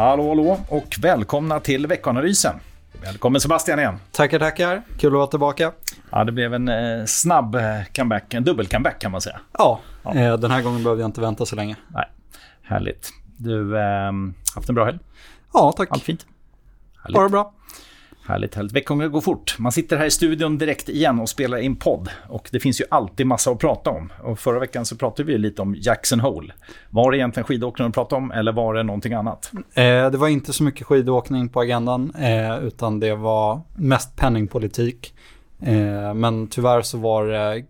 Hallå, hallå och välkomna till veckanalysen. Välkommen Sebastian igen. Tackar, tackar. Kul att vara tillbaka. Ja, det blev en eh, snabb eh, comeback, en dubbel-comeback kan man säga. Ja, ja. Eh, den här gången behövde jag inte vänta så länge. Nej, härligt. Du, eh, haft en bra helg? Ja, tack. Allt fint? Härligt. Bara bra. Härligt, härligt. Veckan går fort. Man sitter här i studion direkt igen och spelar in podd. Och det finns ju alltid massa att prata om. Och förra veckan så pratade vi lite om Jackson Hole. Var det egentligen skidåkning att prata om eller var det någonting annat? Eh, det var inte så mycket skidåkning på agendan. Eh, utan det var mest penningpolitik. Eh, men tyvärr så var det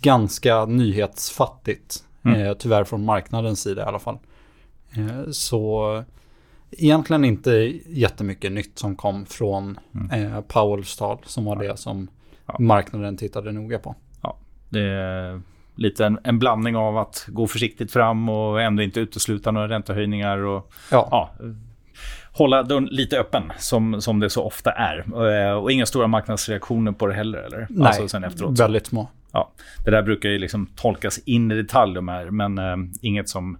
ganska nyhetsfattigt. Mm. Eh, tyvärr från marknadens sida i alla fall. Eh, så egentligen inte jättemycket nytt som kom från mm. eh, Powells tal som var det som ja. marknaden tittade noga på. Ja, det är lite en, en, blandning av att gå försiktigt fram och ändå inte utesluta några räntehöjningar och ja. ja hålla dörren lite öppen som, som det så ofta är. Eh, och inga stora marknadsreaktioner på det heller eller? Nej, alltså sen efteråt. väldigt små. Ja, det där brukar ju liksom tolkas in i detalj de här, men eh, inget som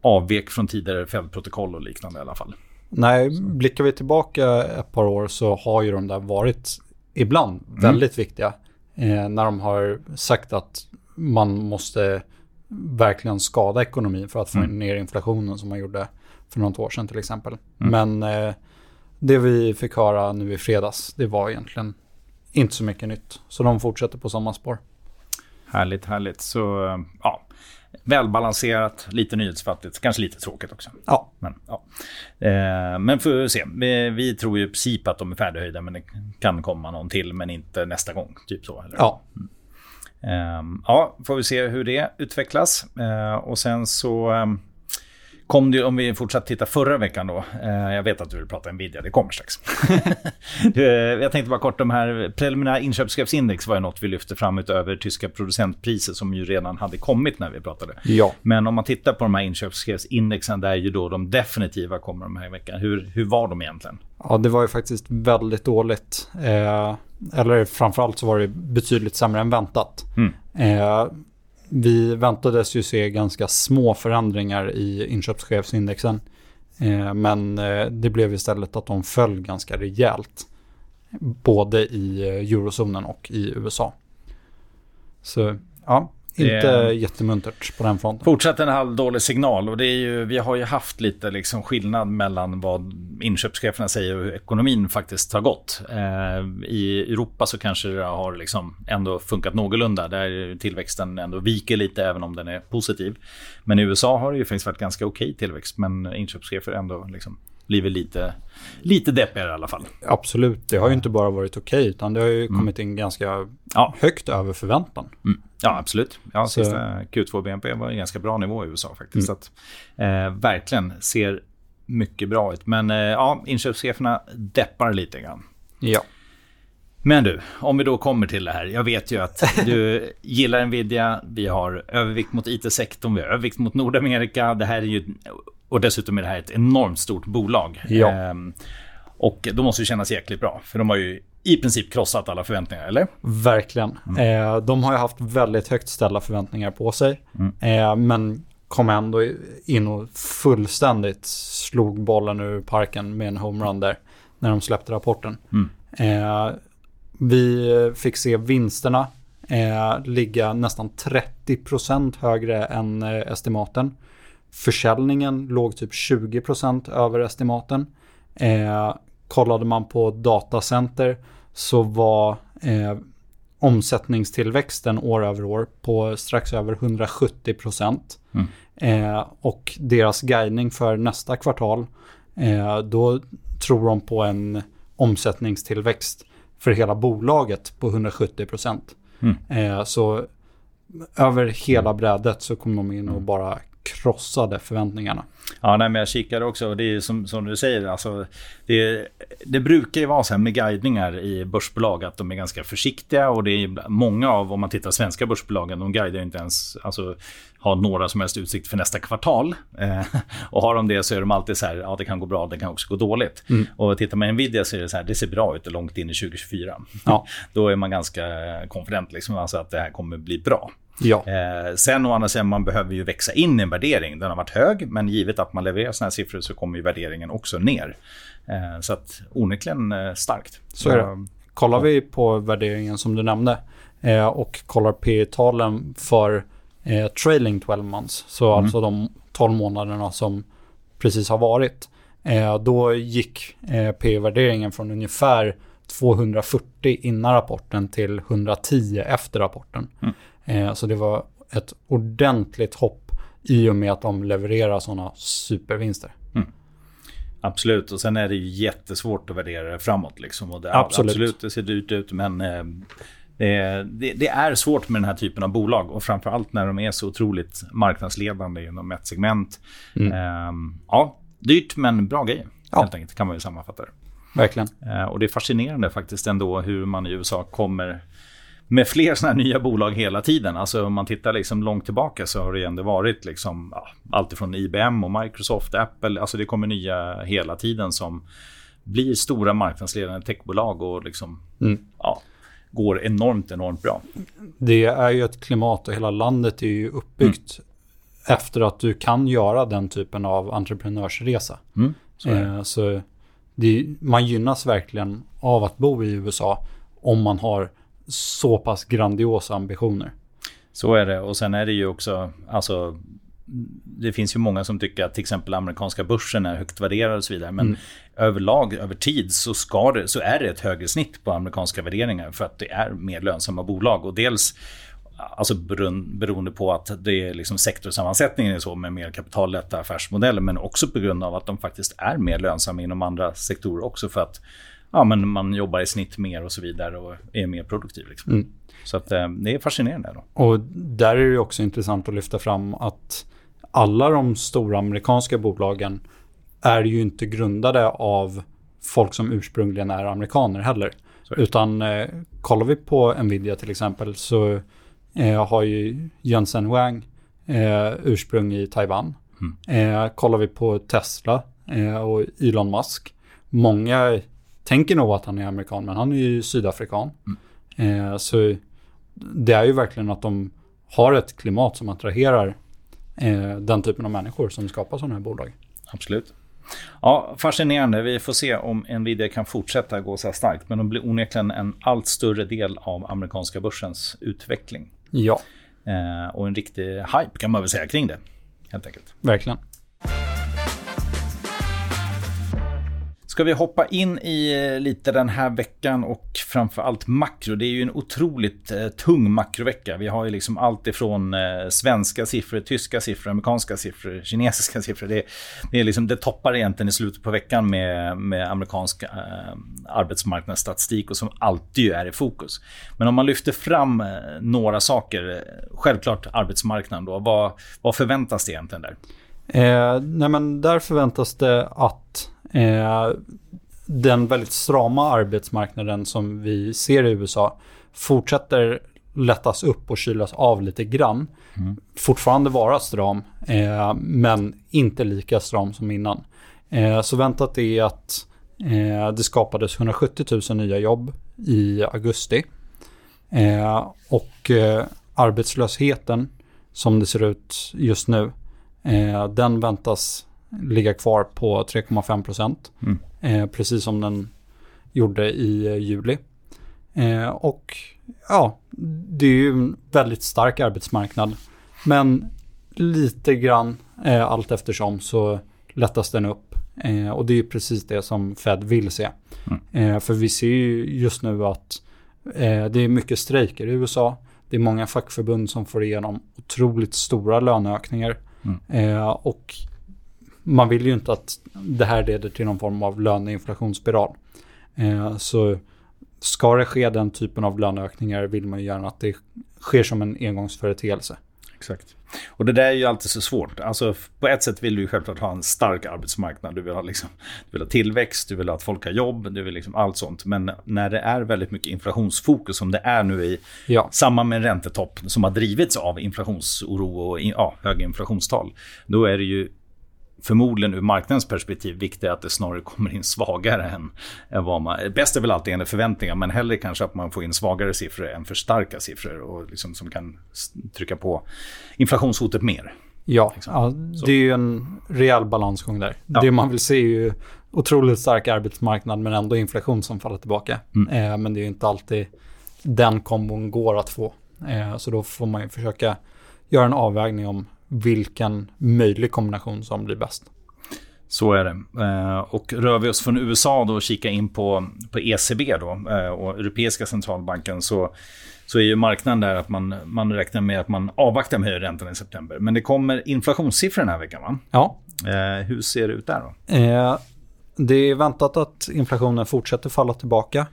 avvek från tidigare fältprotokoll och liknande i alla fall. Nej, blickar vi tillbaka ett par år så har ju de där varit ibland mm. väldigt viktiga. Eh, när de har sagt att man måste verkligen skada ekonomin för att få mm. ner inflationen som man gjorde för något år sedan till exempel. Mm. Men eh, det vi fick höra nu i fredags, det var egentligen inte så mycket nytt. Så de fortsätter på samma spår. Härligt, härligt. Så ja, välbalanserat, lite nyhetsfattigt, kanske lite tråkigt också. Ja. Men, ja. Eh, men får vi se. Vi, vi, tror ju i princip att de är färdighöjda, men det kan komma någon till, men inte nästa gång. Typ så. Eller? Ja. Mm. Eh, ja, får vi se hur det utvecklas. Eh, och sen så... Kom det, om vi fortsatt titta förra veckan då. Eh, jag vet att du vill prata Nvidia, det kommer strax. Eh, jag tänkte bara kort, de här preliminära inköpschefsindex var ju något vi lyfte fram utöver tyska producentpriser som ju redan hade kommit när vi pratade. Ja. Men om man tittar på de här inköpschefsindexen där ju då de definitiva kommer de här veckan. Hur, hur var de egentligen? Ja, det var ju faktiskt väldigt dåligt. Eh, eller framförallt så var det betydligt sämre än väntat. Mm. Eh, vi väntades ju se ganska små förändringar i inköpschefsindexen. Eh, men eh, det blev istället att de föll ganska rejält. Både i eh, eurozonen och i USA. Så ja, inte är jättemuntert på den fronten. Fortsatt en halvdålig signal och det är ju, vi har ju haft lite liksom skillnad mellan vad inköpscheferna säger och hur ekonomin faktiskt har gått. Eh, I Europa så kanske det har liksom ändå funkat någorlunda där tillväxten ändå viker lite även om den är positiv. Men i USA har det ju faktiskt varit ganska okej okay tillväxt men inköpschefer ändå liksom blivit lite, lite deppigare i alla fall. Absolut, det har ju inte bara varit okej okay, utan det har ju mm. kommit in ganska ja. högt över förväntan. Mm. Ja, absolut. Ja, så. sista Q2-BNP var en ganska bra nivå i USA faktiskt. Mm. Så att, eh, verkligen ser mycket bra ut. Men eh, ja, inköpscheferna deppar lite grann. Ja. Men du, om vi då kommer till det här. Jag vet ju att du gillar Nvidia. Vi har övervikt mot IT-sektorn, vi har övervikt mot Nordamerika. Det här är ju, och dessutom är det här ett enormt stort bolag. Ja. Ehm, och då måste det kännas jäkligt bra. För de har ju i princip krossat alla förväntningar, eller? Verkligen. Mm. Eh, de har ju haft väldigt högt ställda förväntningar på sig. Mm. Eh, men kom ändå in och fullständigt slog bollen ur parken med en homerun där. När de släppte rapporten. Mm. Eh, vi fick se vinsterna eh, ligga nästan 30% högre än eh, estimaten. Försäljningen låg typ 20% över estimaten. Eh, kollade man på datacenter så var eh, omsättningstillväxten år över år på strax över 170 procent. Mm. Eh, och deras guidning för nästa kvartal, eh, då tror de på en omsättningstillväxt för hela bolaget på 170 procent. Mm. Eh, så över hela brädet så kom de in och mm. bara krossade förväntningarna. Ja, nej, men jag kikade också. Det är som, som du säger, alltså, det, det brukar ju vara så här med guidningar i börsbolag att de är ganska försiktiga och det är många av, om man tittar svenska börsbolagen, de guidar inte ens, alltså har några som helst utsikt för nästa kvartal. Eh, och har de det så är de alltid så här, ja det kan gå bra, det kan också gå dåligt. Mm. Och tittar man Nvidia så är det så här, det ser bra ut långt in i 2024. Ja. Då är man ganska confident liksom, alltså att det här kommer bli bra. Ja. Eh, sen å andra sidan, man behöver ju växa in i en värdering. Den har varit hög, men givet att man levererar sådana här siffror så kommer ju värderingen också ner. Eh, så att onekligen eh, starkt. Så är det. Kollar vi på värderingen som du nämnde eh, och kollar P talen för eh, trailing 12 months, så Mm. alltså de 12 månaderna som precis har varit, eh, då gick eh, P-värderingen från ungefär 240 innan rapporten till 110 efter rapporten. Mm. Eh, så det var ett ordentligt hopp i och med att de levererar sådana supervinster. Absolut, och sen är det ju jättesvårt att värdera det framåt. Liksom. Och det, Absolut. absolut, det ser dyrt ut, men eh, det, det, det är svårt med den här typen av bolag. Och framförallt när de är så otroligt marknadsledande inom ett segment. Mm. Eh, ja, dyrt men bra grejer. Ja. Helt enkelt kan man ju sammanfatta det. Verkligen. Eh, och det är fascinerande faktiskt ändå hur man i USA kommer med fler sådana här nya bolag hela tiden. Alltså om man tittar liksom långt tillbaka så har det ändå varit liksom, ja, allt ifrån IBM och Microsoft, Apple. Alltså det kommer nya hela tiden som blir stora marknadsledande techbolag och liksom, Mm. ja, går enormt, enormt bra. Det är ju ett klimat och hela landet är ju uppbyggt efter att du kan göra den typen av entreprenörsresa. Mm, så. Eh, så det, man gynnas verkligen av att bo i USA om man har så pass grandiosa ambitioner. Så är det. Och sen är det ju också, alltså, det finns ju många som tycker att till exempel amerikanska börsen är högt värderad och så vidare. Men överlag, över tid, så, ska det, så är det ett högre snitt på amerikanska värderingar för att det är mer lönsamma bolag. Och dels Alltså beroen- beroende på att det är liksom sektorsammansättningen är så med mer kapitallätta affärsmodeller. Men också på grund av att de faktiskt är mer lönsamma inom andra sektorer också. För att ja, men man jobbar i snitt mer och så vidare och är mer produktiv. Liksom. Mm. Så att, eh, det är fascinerande. Då. Och där är det också intressant att lyfta fram att alla de stora amerikanska bolagen är ju inte grundade av folk som ursprungligen är amerikaner heller. Det. Utan eh, kollar vi på Nvidia till exempel så eh, har ju Jensen Huang eh, ursprung i Taiwan. Eh, kollar vi på Tesla eh, och Elon Musk. Många tänker nog att han är amerikan men han är ju sydafrikan. Eh, så det är ju verkligen att de har ett klimat som attraherar eh, den typen av människor som skapar sådana här bolag. Absolut. Ja, fascinerande. Vi får se om Nvidia kan fortsätta gå så här starkt. Men de blir onekligen en allt större del av amerikanska börsens utveckling. Ja, Eh, och en riktig hype kan man väl säga kring det. Helt enkelt. verkligen. Ska vi hoppa in i eh, lite den här veckan och framförallt makro. Det är ju en otroligt eh, tung makrovecka. Vi har ju liksom allt ifrån eh, svenska siffror, tyska siffror, amerikanska siffror, kinesiska siffror. Det, det, är liksom, det toppar egentligen i slutet på veckan med, med amerikansk eh, arbetsmarknadsstatistik och som alltid är i fokus. Men om man lyfter fram eh, några saker, eh, självklart arbetsmarknaden då. Vad, vad förväntas det egentligen där? Eh, nej men där förväntas det att eh, den väldigt strama arbetsmarknaden som vi ser i USA fortsätter lättas upp och kylas av lite grann. Fortfarande vara stram, eh, men inte lika stram som innan. Eh, så väntat är att eh, det skapades 170 000 nya jobb i augusti. Och arbetslösheten som det ser ut just nu den väntas ligga kvar på 3,5 procent. Mm. Eh, precis som den gjorde i eh, juli. Eh, och ja, det är ju en väldigt stark arbetsmarknad. Men lite grann eh, allt eftersom så lättas den upp. Eh, och det är precis det som Fed vill se. Mm. Eh, för vi ser ju just nu att eh, det är mycket strejker i USA. Det är många fackförbund som får igenom otroligt stora löneökningar. Mm. Och man vill ju inte att det här leder till någon form av löneinflationsspiral. Eh, så ska det ske den typen av löneökningar vill man ju gärna att det sker som en engångsföreteelse. Exakt. Och det där är ju alltid så svårt. Alltså, på ett sätt vill du ju självklart ha en stark arbetsmarknad. Du vill ha, liksom, du vill ha tillväxt, du vill ha att folk har jobb, du vill liksom allt sånt. Men när det är väldigt mycket inflationsfokus som det är nu i Ja, samband med en räntetopp som har drivits av inflationsoro och ja, höga inflationstal. Då är det ju förmodligen ur marknadens perspektiv viktigt att det snarare kommer in svagare än, än vad man... Bäst är väl alltid enligt förväntningar, men hellre kanske att man får in svagare siffror än för starka siffror och liksom som kan trycka på inflationshotet mer. Ja, liksom. ja det är ju en rejäl balansgång där. Ja. Det man vill se är ju otroligt stark arbetsmarknad men ändå inflation som faller tillbaka. Mm. Eh, men det är ju inte alltid den kombon går att få. Eh, så då får man ju försöka göra en avvägning om vilken möjlig kombination som blir bäst. Så är det. Eh, och rör vi oss från USA då och kikar in på, på ECB då, eh, och Europeiska centralbanken så, så är ju marknaden där att man, man räknar med att man avvaktar med räntan i september. Men det kommer inflationssiffror den här veckan va? Ja. Eh, hur ser det ut där då? det är väntat att inflationen fortsätter falla tillbaka,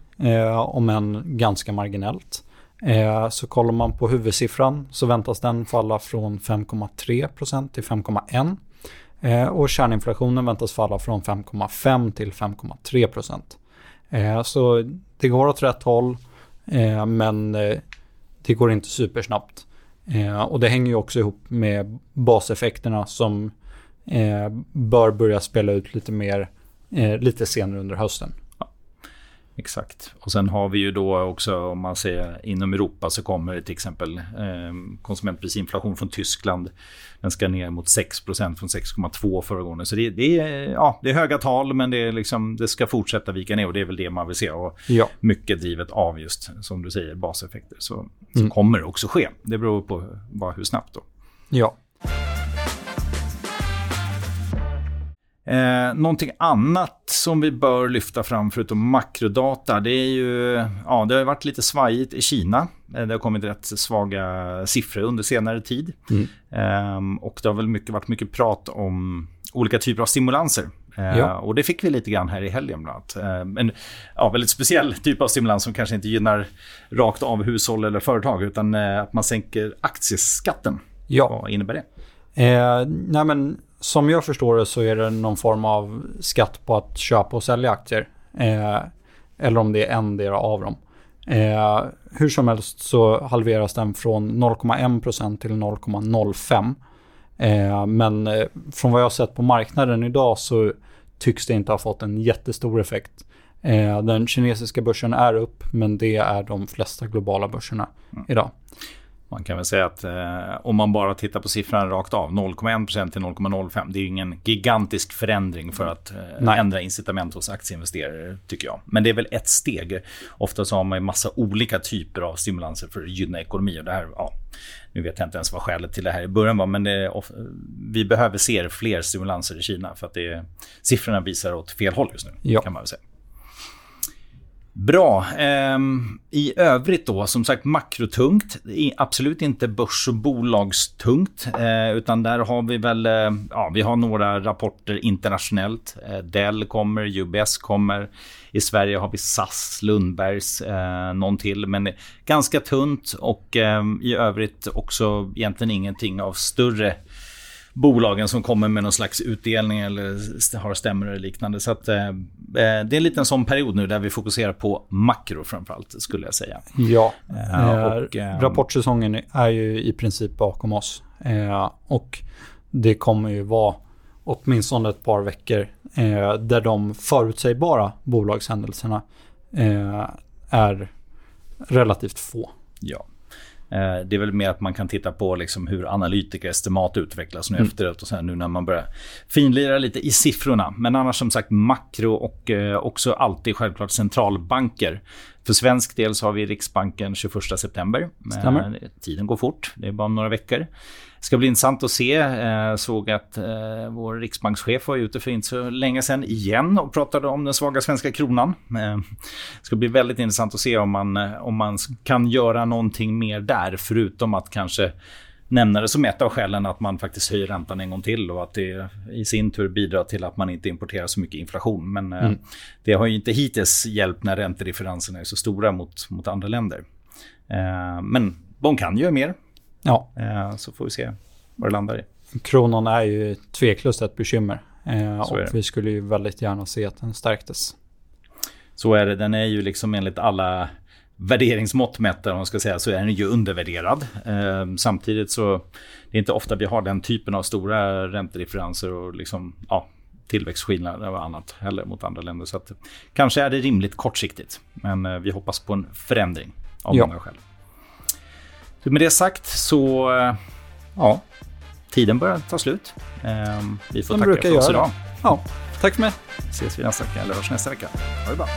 om än ganska marginellt. Eh, så kollar man på huvudsiffran så väntas den falla från 5,3% till 5,1%. Eh, och kärninflationen väntas falla från 5,5 till 5,3%. Eh, så det går åt rätt håll eh, men eh, det går inte supersnabbt. Eh, och det hänger ju också ihop med baseffekterna som bör börja spela ut lite mer lite senare under hösten. Exakt. Och sen har vi ju då också, om man ser inom Europa så kommer till exempel eh, konsumentprisinflation från Tyskland. Den ska ner mot 6% från 6,2 föregående. Så det, det, är, ja, det är höga tal men det, är liksom, det ska fortsätta vika ner och det är väl det man vill se. Och ja. Mycket drivet av just, som du säger, baseffekter. Så, så mm. kommer det också ske. Det beror på bara hur snabbt då. Ja. Eh, någonting annat som vi bör lyfta fram förutom makrodata, det är ju, ja det har varit lite svajigt i Kina. Eh, det har kommit rätt svaga siffror under senare tid. Mm. Eh, och det har väl mycket, varit mycket prat om olika typer av stimulanser. Eh, ja. Och det fick vi lite grann här i helgen bland annat. Eh, en ja, väldigt speciell typ av stimulans som kanske inte gynnar rakt av hushåll eller företag utan eh, att man sänker aktieskatten. Ja. Vad innebär det? Eh, nej men som jag förstår det så är det någon form av skatt på att köpa och sälja aktier. Eh, eller om det är en del av dem. Eh, hur som helst så halveras den från 0,1% till 0,05%. Eh, men eh, från vad jag har sett på marknaden idag så tycks det inte ha fått en jättestor effekt. Eh, den kinesiska börsen är upp men det är de flesta globala börserna mm. idag. Man kan väl säga att eh, om man bara tittar på siffran rakt av, 0,1% till 0,05. Det är ingen gigantisk förändring för att eh, ändra incitament hos aktieinvesterare, tycker jag. Men det är väl ett steg. Ofta så har man ju massa olika typer av stimulanser för att gynna ekonomi. Och det här, ja, nu vet jag inte ens vad skälet till det här i början var, men det, vi behöver se fler stimulanser i Kina för att det, siffrorna visar åt fel håll just nu. Ja. kan man säga. Bra. Ehm, I övrigt då, som sagt makrotungt. Absolut inte börs och bolagstungt. Eh, utan där har vi väl, eh, ja vi har några rapporter internationellt. Eh, Dell kommer, UBS kommer. I Sverige har vi SAS, Lundbergs, eh, någon till. Men ganska tunt och ehm, i övrigt också egentligen ingenting av större bolagen som kommer med någon slags utdelning eller har stämmor eller liknande. Så att, eh, eh, det är en liten sån period nu där vi fokuserar på makro framförallt skulle jag säga. Ja, eh, och, eh, rapportsäsongen är ju i princip bakom oss. Eh, och det kommer ju vara åtminstone ett par veckor eh, där de förutsägbara bolagshändelserna är relativt få. Ja. Eh, det är väl mer att man kan titta på liksom hur analytikerestimat utvecklas nu mm. efteråt och sen nu när man börjar finlira lite i siffrorna. Men annars som sagt makro och eh, också alltid självklart centralbanker. För svensk del så har vi Riksbanken 21 september. Stämmer. Tiden går fort, det är bara några veckor. Det ska bli intressant att se. Eh, såg att eh, vår riksbankschef var ute för inte så länge sedan igen och pratade om den svaga svenska kronan. Eh, det ska bli väldigt intressant att se om man, om man kan göra någonting mer där förutom att kanske nämna det som ett av skälen att man faktiskt höjer räntan en gång till och att det i sin tur bidrar till att man inte importerar så mycket inflation. Men eh, mm. det har ju inte hittills hjälpt när räntedifferenserna är så stora mot, mot andra länder. Eh, men de kan göra mer. Ja. Eh, så får vi se vad det landar i. Kronan är ju tveklöst ett bekymmer. och vi skulle ju väldigt gärna se att den stärktes. Så är det. Den är ju liksom enligt alla värderingsmått mätt, om man ska säga, så är den ju undervärderad. Eh, samtidigt så det är inte ofta vi har den typen av stora räntedifferenser och liksom, ja, tillväxtskillnader och annat heller mot andra länder. Så att, kanske är det rimligt kortsiktigt, men eh, vi hoppas på en förändring av ja. många skäl. Så med det sagt så, eh, ja, tiden börjar ta slut. Eh, vi får Den tacka för oss idag. Ja, tack för mig. Ses vi nästa vecka, eller hörs nästa vecka. Ha det bra.